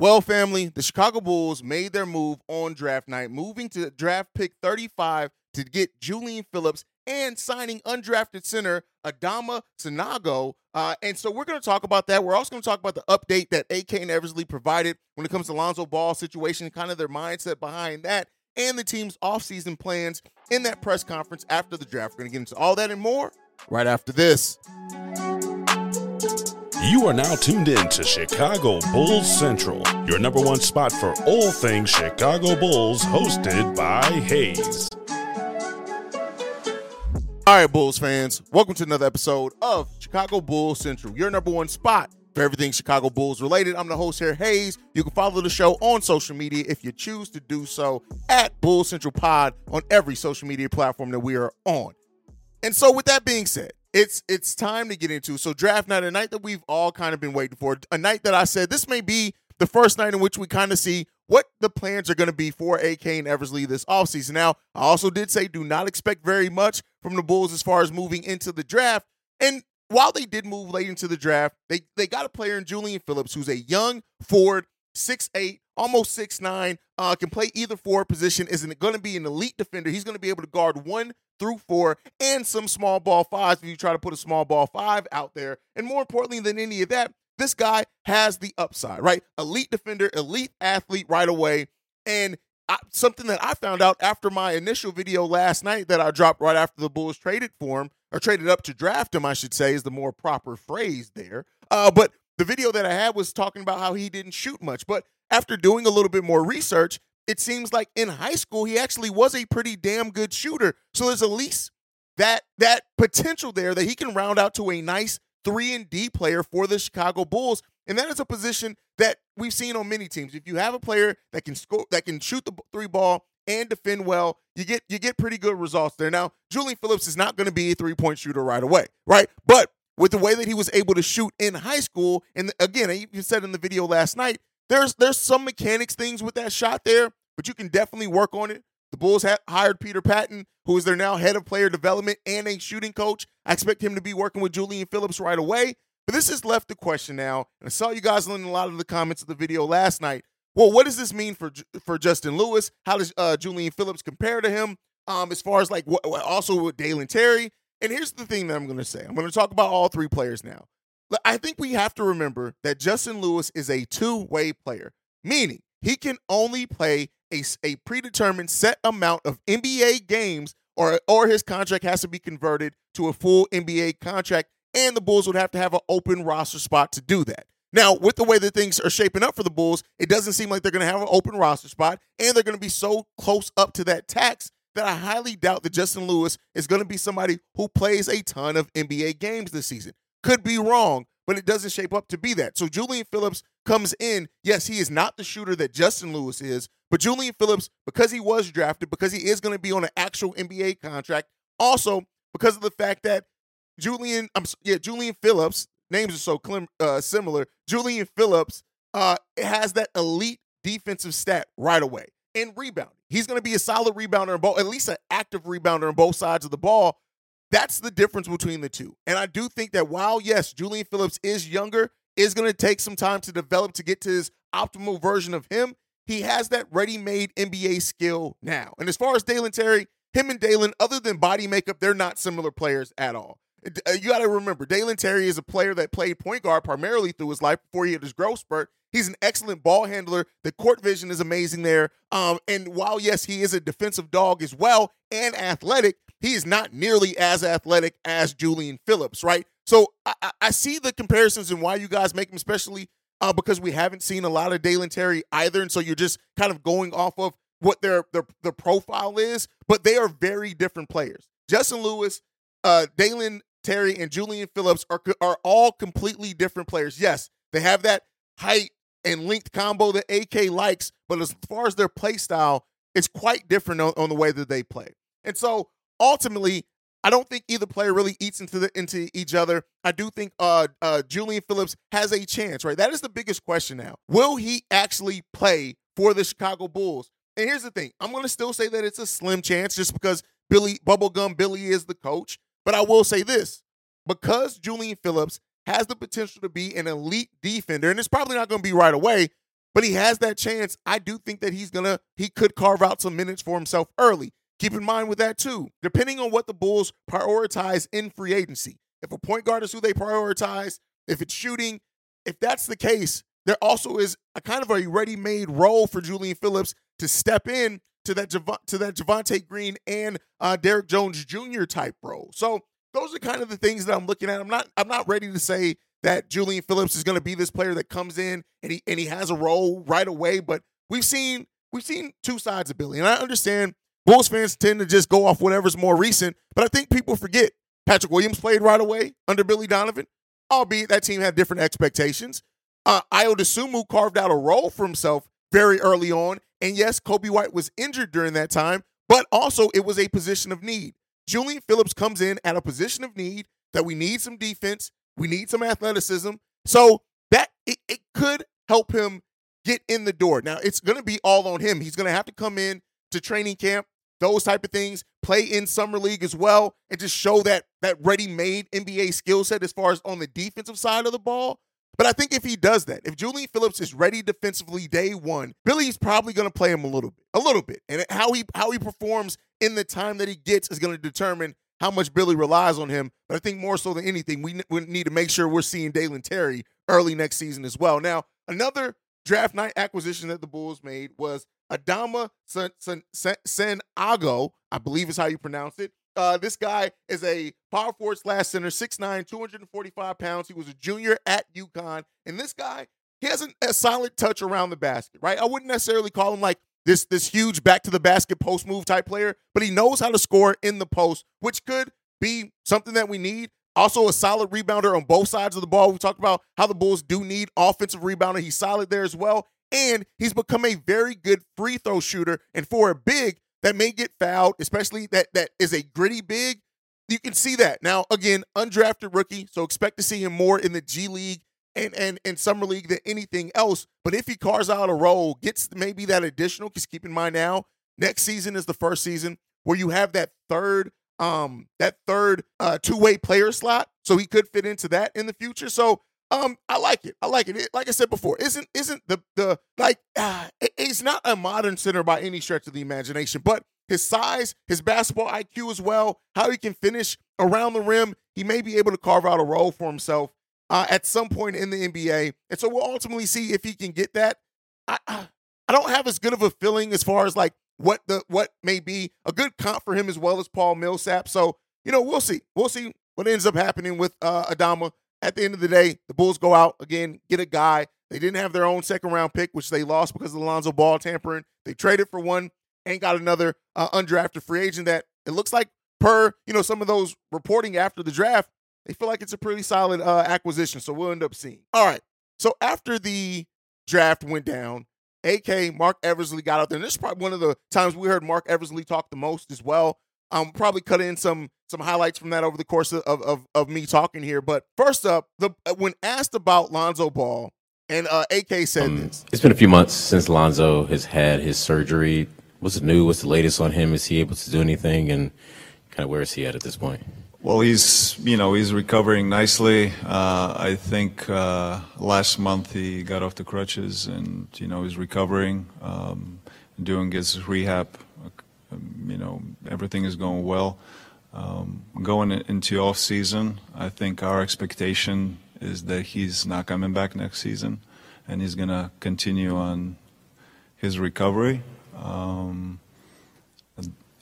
Well, family, the Chicago Bulls made their move on draft night, moving to draft pick 35 to get Julian Phillips and signing undrafted center Adama Sanogo. Uh, and so we're going to talk about that. We're also going to talk about the update that AK and Eversley provided when it comes to Lonzo Ball situation, kind of their mindset behind that, and the team's offseason plans in that press conference after the draft. We're going to get into all that and more right after this. You are now tuned in to Chicago Bulls Central, your number one spot for all things Chicago Bulls, hosted by Haize. All right, Bulls fans, welcome to another episode of Chicago Bulls Central, your number one spot for everything Chicago Bulls related. I'm the host here, Haize. You can follow the show on social media if you choose to do so at Bulls Central Pod on every social media platform that we are on. And so, with that being said, it's it's time to get into so draft night, a night that we've all kind of been waiting for, a night that I said this may be the first night in which we kind of see what the plans are going to be for AK and Eversley this offseason. Now, I also did say do not expect very much from the Bulls as far as moving into the draft. And while they did move late into the draft, they they got a player in Julian Phillips who's a young forward, six eight, almost six nine, uh, can play either forward position, is going to be an elite defender. He's going to be able to guard one through four and some small ball fives if you try to put a small ball five out there. And more importantly than any of that, this guy has the upside, right? Elite defender, elite athlete right away. And I, something that I found out after my initial video last night that I dropped right after the Bulls traded for him, or traded up to draft him, I should say, is the more proper phrase there. Uh, but the video that I had was talking about how he didn't shoot much. But after doing a little bit more research, it seems like in high school he actually was a pretty damn good shooter. So there's at least that that potential there that he can round out to a nice 3 and D player for the Chicago Bulls. And that is a position that we've seen on many teams. If you have a player that can score that can shoot the three ball and defend well, you get you get pretty good results there. Now, Julian Phillips is not going to be a three-point shooter right away, right? But with the way that he was able to shoot in high school, and again, even said in the video last night, there's there's some mechanics things with that shot there, but you can definitely work on it. The Bulls ha- hired Peter Patton, who is their now head of player development and a shooting coach. I expect him to be working with Julian Phillips right away. But this has left the question now, and I saw you guys in a lot of the comments of the video last night. Well, what does this mean for for Justin Lewis? How does uh, Julian Phillips compare to him? Um, as far as like what, also with Dalen Terry. And here's the thing that I'm going to say. I'm going to talk about all three players now. I think we have to remember that Justin Lewis is a two way player, meaning he can only play a, a predetermined set amount of NBA games, or, or his contract has to be converted to a full NBA contract, and the Bulls would have to have an open roster spot to do that. Now, with the way that things are shaping up for the Bulls, it doesn't seem like they're going to have an open roster spot, and they're going to be so close up to that tax that I highly doubt that Justin Lewis is going to be somebody who plays a ton of NBA games this season. Could be wrong, but it doesn't shape up to be that. So Julian Phillips comes in. Yes, he is not the shooter that Justin Lewis is, but Julian Phillips, because he was drafted, because he is going to be on an actual NBA contract, also because of the fact that Julian, I'm yeah, Julian Phillips, names are so clim, uh, similar. Julian Phillips uh, has that elite defensive stat right away in rebounding. He's going to be a solid rebounder in both, at least an active rebounder on both sides of the ball. That's the difference between the two. And I do think that while, yes, Julian Phillips is younger, is going to take some time to develop to get to his optimal version of him, he has that ready made NBA skill now. And as far as Dalen Terry, him and Dalen, other than body makeup, they're not similar players at all. Uh, you got to remember, Dalen Terry is a player that played point guard primarily through his life before he had his growth spurt. He's an excellent ball handler. The court vision is amazing there. Um, and while yes, he is a defensive dog as well and athletic, he is not nearly as athletic as Julian Phillips, right? So I, I see the comparisons and why you guys make them, especially uh, because we haven't seen a lot of Dalen Terry either, and so you're just kind of going off of what their their their profile is. But they are very different players. Justin Lewis, uh, Dalen Terry, and Julian Phillips are are all completely different players. Yes, they have that height and length combo that AK likes, but as far as their play style, it's quite different on, on the way that they play. And so ultimately, I don't think either player really eats into the into each other. I do think uh, uh, Julian Phillips has a chance, right? That is the biggest question now. Will he actually play for the Chicago Bulls? And here's the thing: I'm going to still say that it's a slim chance, just because Billy Bubblegum Billy is the coach. But I will say this: because Julian Phillips has the potential to be an elite defender, and it's probably not going to be right away, but he has that chance. I do think that he's gonna he could carve out some minutes for himself early. Keep in mind with that too, depending on what the Bulls prioritize in free agency. If a point guard is who they prioritize, if it's shooting, if that's the case, there also is a kind of a ready-made role for Julian Phillips to step in to that Jav- to that Javonte Green and uh, Derrick Jones Jr. type role. So those are kind of the things that I'm looking at. I'm not I'm not ready to say that Julian Phillips is going to be this player that comes in and he and he has a role right away, but we've seen we've seen two sides of Billy, and I understand Bulls fans tend to just go off whatever's more recent, but I think people forget Patrick Williams played right away under Billy Donovan, albeit that team had different expectations. Uh, Ayo Dosunmu carved out a role for himself very early on, and yes, Coby White was injured during that time, but also it was a position of need. Julian Phillips comes in at a position of need that we need some defense, we need some athleticism, so that it, it could help him get in the door. Now it's going to be all on him. He's going to have to come in to training camp those type of things, play in summer league as well, and just show that that ready-made NBA skill set as far as on the defensive side of the ball. But I think if he does that, if Julian Phillips is ready defensively day one, Billy's probably going to play him a little bit, a little bit, and how he how he performs in the time that he gets is going to determine how much Billy relies on him. But I think more so than anything, we, we need to make sure we're seeing Dalen Terry early next season as well. Now, another draft night acquisition that the Bulls made was Adama Sanogo, I believe is how you pronounce it. Uh, this guy is a power forward slash center, 6'9, 245 pounds. He was a junior at UConn. And this guy, he has an, a solid touch around the basket, right? I wouldn't necessarily call him like this, this huge back to the basket post move type player, but he knows how to score in the post, which could be something that we need. Also, a solid rebounder on both sides of the ball. We talked about how the Bulls do need offensive rebounder. He's solid there as well and he's become a very good free throw shooter. And for a big that may get fouled, especially that that is a gritty big, you can see that. Now, again, undrafted rookie, so expect to see him more in the G League and and and summer league than anything else. But if he carves out a role, gets maybe that additional, because keep in mind now, next season is the first season where you have that third um that third uh two-way player slot so he could fit into that in the future so um, I like it. I like it. it. Like I said before, isn't isn't the the like uh, he's not a modern center by any stretch of the imagination, but his size, his basketball IQ as well, how he can finish around the rim, he may be able to carve out a role for himself uh, at some point in the NBA, and so we'll ultimately see if he can get that. I I don't have as good of a feeling as far as like what the what may be a good comp for him as well as Paul Millsap. So you know we'll see. We'll see what ends up happening with uh, Adama at the end of the day, the Bulls go out again, get a guy. They didn't have their own second round pick, which they lost because of Alonzo Ball tampering. They traded for one and got another uh, undrafted free agent that it looks like, per you know some of those reporting after the draft, they feel like it's a pretty solid uh, acquisition. So we'll end up seeing. All right. So after the draft went down, AK Marc Eversley got out there, and this is probably one of the times we heard Marc Eversley talk the most as well. Um, probably cut in some some highlights from that over the course of, of, of me talking here. But first up, the uh, when asked about Lonzo Ball, and uh, AK said um, this. It's been a few months since Lonzo has had his surgery. What's new? What's the latest on him? Is he able to do anything? And kind of where is he at at this point? Well, he's you know he's recovering nicely. Uh, I think uh, last month he got off the crutches and you know he's recovering, um, doing his rehab you know, everything is going well. Um, going into off season, I think our expectation is that he's not coming back next season, and he's going to continue on his recovery. Um,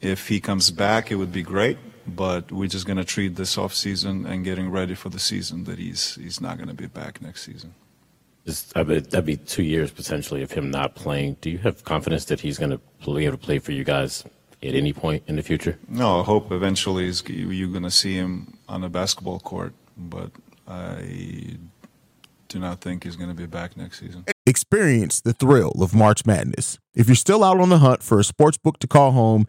if he comes back, it would be great, but we're just going to treat this off season and getting ready for the season that he's he's not going to be back next season. I bet that'd be two years potentially of him not playing. Do you have confidence that he's going to be able to play for you guys at any point in the future? No, I hope eventually you're going to see him on a basketball court, but I do not think he's going to be back next season. Experience the thrill of March Madness. If you're still out on the hunt for a sports book to call home,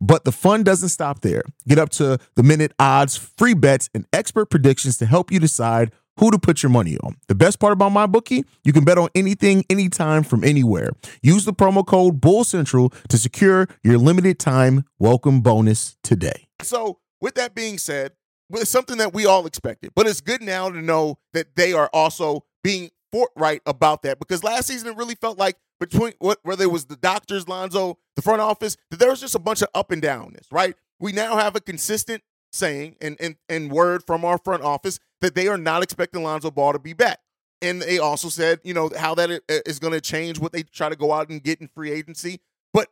but the fun doesn't stop there. Get up to the minute odds, free bets, and expert predictions to help you decide who to put your money on. The best part about my bookie, you can bet on anything, anytime, from anywhere. Use the promo code Bull Central to secure your limited time welcome bonus today. So, with that being said, it's something that we all expected, but it's good now to know that they are also being forthright about that because last season it really felt like between what whether it was the doctors, Lonzo, the front office, that there was just a bunch of up and downness, right? We now have a consistent saying and, and, and word from our front office that they are not expecting Lonzo Ball to be back. And they also said, you know, how that is going to change what they try to go out and get in free agency. But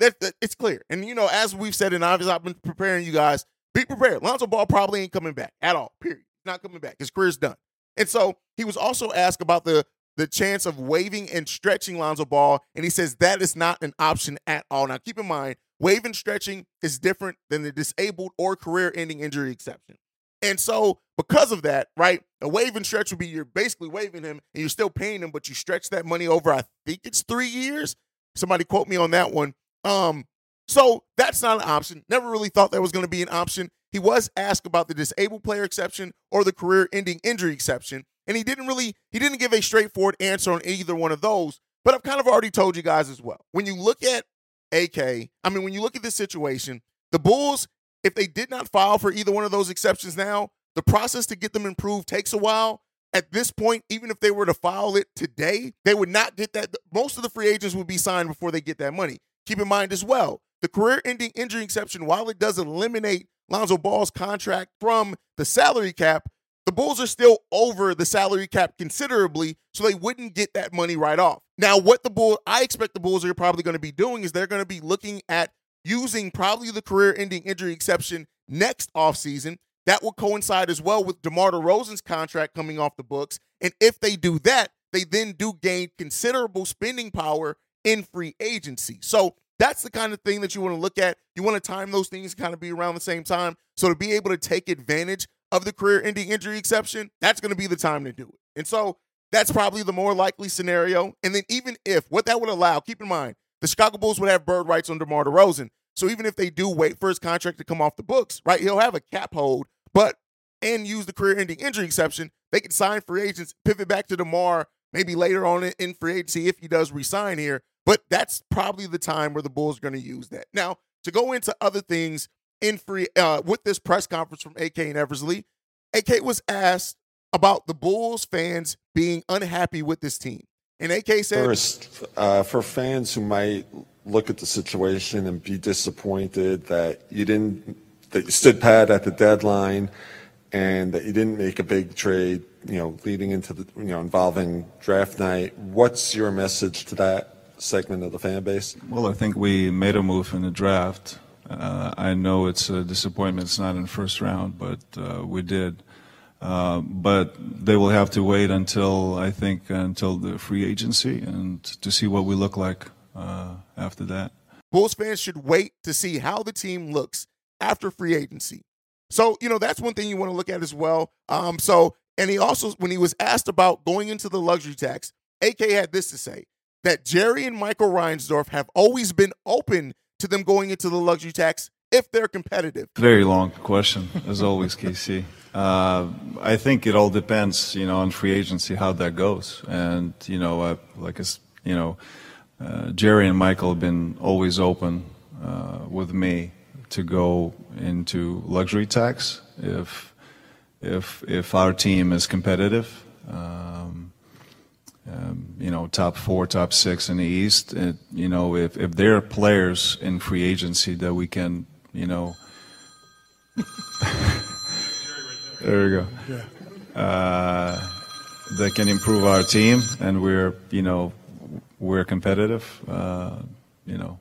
that, that, it's clear. And, you know, as we've said, and obviously I've been preparing you guys, be prepared. Lonzo Ball probably ain't coming back at all, period. Not coming back. His career's done. And so he was also asked about the the chance of waiving and stretching Lonzo Ball, and he says that is not an option at all. Now, keep in mind, waiving stretching is different than the disabled or career-ending injury exception. And so, because of that, right, a waive and stretch would be you're basically waiving him and you're still paying him, but you stretch that money over, I think it's three years. Somebody quote me on that one. Um, so that's not an option. Never really thought that was going to be an option. He was asked about the disabled player exception or the career ending injury exception. And he didn't really, he didn't give a straightforward answer on either one of those. But I've kind of already told you guys as well. When you look at AK, I mean, when you look at this situation, the Bulls, if they did not file for either one of those exceptions now, the process to get them improved takes a while. At this point, even if they were to file it today, they would not get that. Most of the free agents would be signed before they get that money. Keep in mind as well, the career ending injury exception, while it does eliminate Lonzo Ball's contract from the salary cap, the Bulls are still over the salary cap considerably, so they wouldn't get that money right off. Now, what the Bulls, I expect the Bulls are probably going to be doing is they're going to be looking at using probably the career ending injury exception next offseason. That will coincide as well with DeMar DeRozan's contract coming off the books. And if they do that, they then do gain considerable spending power in free agency. So that's the kind of thing that you want to look at. You want to time those things kind of be around the same time. So to be able to take advantage of the career ending injury exception, that's going to be the time to do it. And so that's probably the more likely scenario. And then even if what that would allow, keep in mind, the Chicago Bulls would have bird rights on DeMar DeRozan. So even if they do wait for his contract to come off the books, right, he'll have a cap hold, but and use the career ending injury exception, they can sign free agents, pivot back to DeMar maybe later on in free agency if he does resign here. But that's probably the time where the Bulls are going to use that. Now, to go into other things in free uh, with this press conference from AK and Eversley, AK was asked about the Bulls fans being unhappy with this team. And AK said First, uh, for fans who might look at the situation and be disappointed that you didn't that you stood pat at the deadline and that you didn't make a big trade, you know, leading into the you know involving draft night. What's your message to that? segment of the fan base? Well, I think we made a move in the draft. Uh, I know it's a disappointment. It's not in first round, but uh, we did. Uh, but they will have to wait until I think until the free agency and to see what we look like uh, after that. Bulls fans should wait to see how the team looks after free agency. So you know that's one thing you want to look at as well. Um, so and he also when he was asked about going into the luxury tax, AK had this to say that Jerry and Michael Reinsdorf have always been open to them going into the luxury tax if they're competitive? Very long question, as always, KC. Uh, I think it all depends, you know, on free agency how that goes, and you know, uh, like you know, uh, Jerry and Michael have been always open uh, with me to go into luxury tax if if if our team is competitive. Um, um, you know, top four, top six in the East. And, you know, if, if there are players in free agency that we can, you know, there we go, uh, that can improve our team, and we're, you know, we're competitive, uh, you know,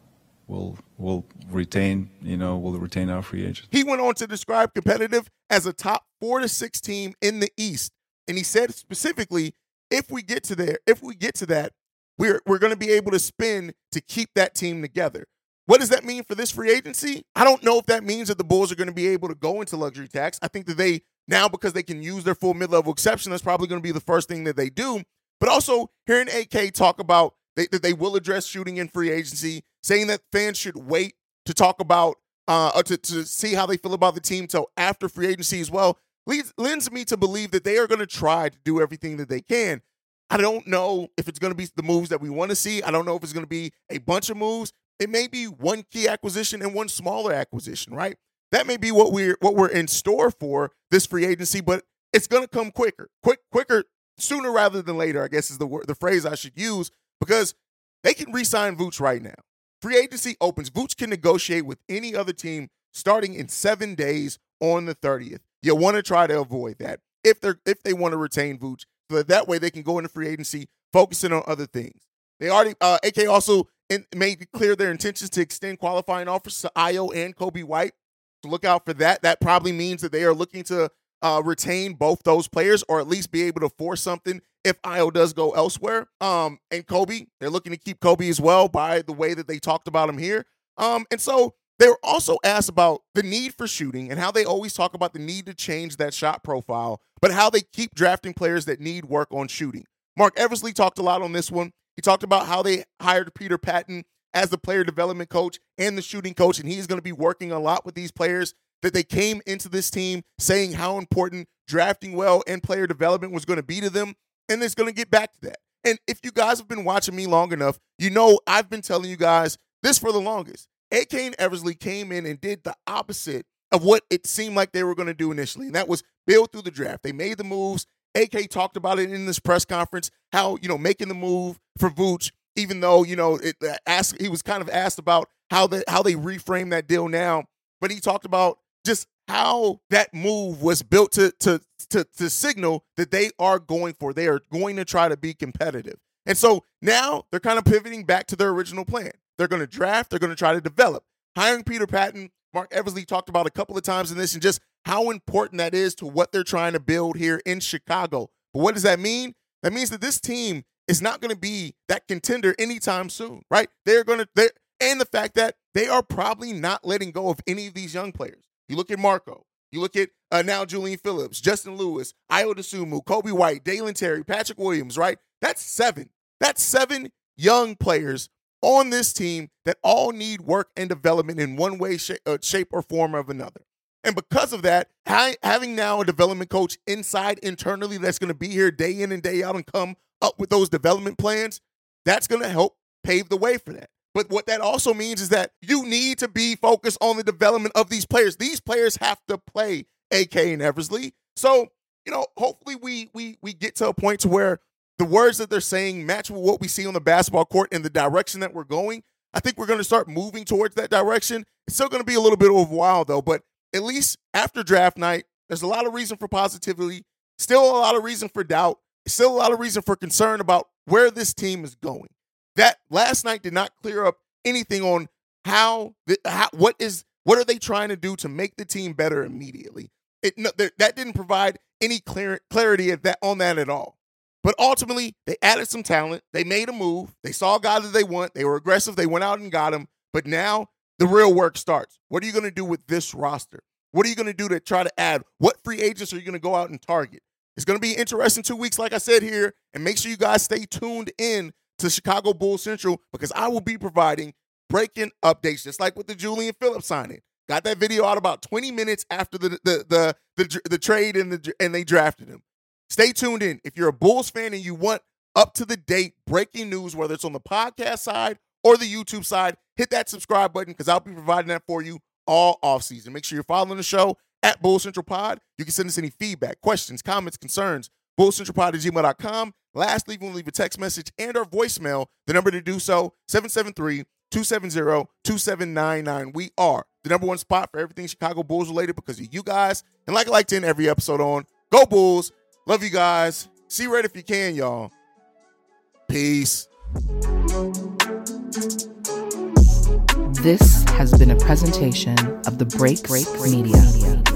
we'll we'll retain, you know, we'll retain our free agents. He went on to describe competitive as a top four to six team in the East, and he said specifically, if we get to there, if we get to that, we're we're going to be able to spin to keep that team together. What does that mean for this free agency? I don't know if that means that the Bulls are going to be able to go into luxury tax. I think that they now because they can use their full mid-level exception, that's probably going to be the first thing that they do. But also hearing AK talk about they, that they will address shooting in free agency, saying that fans should wait to talk about uh, to, to see how they feel about the team till after free agency as well, leads, lends me to believe that they are going to try to do everything that they can. I don't know if it's going to be the moves that we want to see. I don't know if it's going to be a bunch of moves. It may be one key acquisition and one smaller acquisition, right? That may be what we're what we're in store for this free agency, but it's going to come quicker, quick, quicker, sooner rather than later. I guess is the word, the phrase I should use because they can re-sign Vooch right now. Free agency opens. Vooch can negotiate with any other team starting in seven days on the 30th. You want to try to avoid that if they're if they want to retain Vooch, so that, that way they can go into free agency focusing on other things. They already uh, AK also in, made clear their intentions to extend qualifying offers to Ayo and Coby White. So look out for that. That probably means that they are looking to uh, retain both those players, or at least be able to force something if Ayo does go elsewhere. Um, and Coby, they're looking to keep Coby as well by the way that they talked about him here. Um, and so they were also asked about the need for shooting and how they always talk about the need to change that shot profile, but how they keep drafting players that need work on shooting. Marc Eversley talked a lot on this one. He talked about how they hired Peter Patton as the player development coach and the shooting coach, and he's going to be working a lot with these players. That they came into this team saying how important drafting well and player development was going to be to them, and it's going to get back to that. And if you guys have been watching me long enough, you know I've been telling you guys this for the longest. AK and Eversley came in and did the opposite of what it seemed like they were going to do initially, and that was build through the draft. They made the moves. AK talked about it in this press conference, how you know making the move for Vooch, even though you know it uh, asked he was kind of asked about how they how they reframe that deal now, but he talked about just how that move was built to to to to signal that they are going for they are going to try to be competitive. And so now they're kind of pivoting back to their original plan. They're going to draft, they're going to try to develop. Hiring Peter Patton, Marc Eversley talked about a couple of times in this and just how important that is to what they're trying to build here in Chicago. But what does that mean? That means that this team is not going to be that contender anytime soon, right? They're going to, they and the fact that they are probably not letting go of any of these young players. You look at Marco, you look at uh, now Julian Phillips, Justin Lewis, Ayo Dosunmu, Coby White, Dalen Terry, Patrick Williams, right? That's seven. That's seven young players on this team that all need work and development in one way, shape, uh, shape or form of another. And because of that, having now a development coach inside internally that's going to be here day in and day out and come up with those development plans, that's going to help pave the way for that. But what that also means is that you need to be focused on the development of these players. These players have to play AK and Eversley. So, you know, hopefully we we we get to a point to where the words that they're saying match with what we see on the basketball court and the direction that we're going. I think we're going to start moving towards that direction. It's still going to be a little bit of a while though, but at least after draft night, there's a lot of reason for positivity, still a lot of reason for doubt, still a lot of reason for concern about where this team is going. That last night did not clear up anything on how, the, how what is what are they trying to do to make the team better immediately. It no, that didn't provide any clear, clarity of that on that at all. But ultimately, they added some talent. They made a move. They saw a guy that they want. They were aggressive. They went out and got him. But now the real work starts. What are you going to do with this roster? What are you going to do to try to add? What free agents are you going to go out and target? It's going to be interesting two weeks, like I said here, and make sure you guys stay tuned in to Chicago Bulls Central because I will be providing breaking updates, just like with the Julian Phillips signing. Got that video out about 20 minutes after the the the the, the trade and the and they drafted him. Stay tuned in. If you're a Bulls fan and you want up to the date breaking news, whether it's on the podcast side or the YouTube side, hit that subscribe button because I'll be providing that for you all off season. Make sure you're following the show at Bull Central Pod. You can send us any feedback, questions, comments, concerns, bullcentralpod at gmail.com. Lastly, you can leave a text message and our voicemail. The number to do so, 773-270-2799. We are the number one spot for everything Chicago Bulls related because of you guys. And like I like to end every episode on, go Bulls. Love you guys. See red if you can, y'all. Peace. This has been a presentation of the Break Break Media.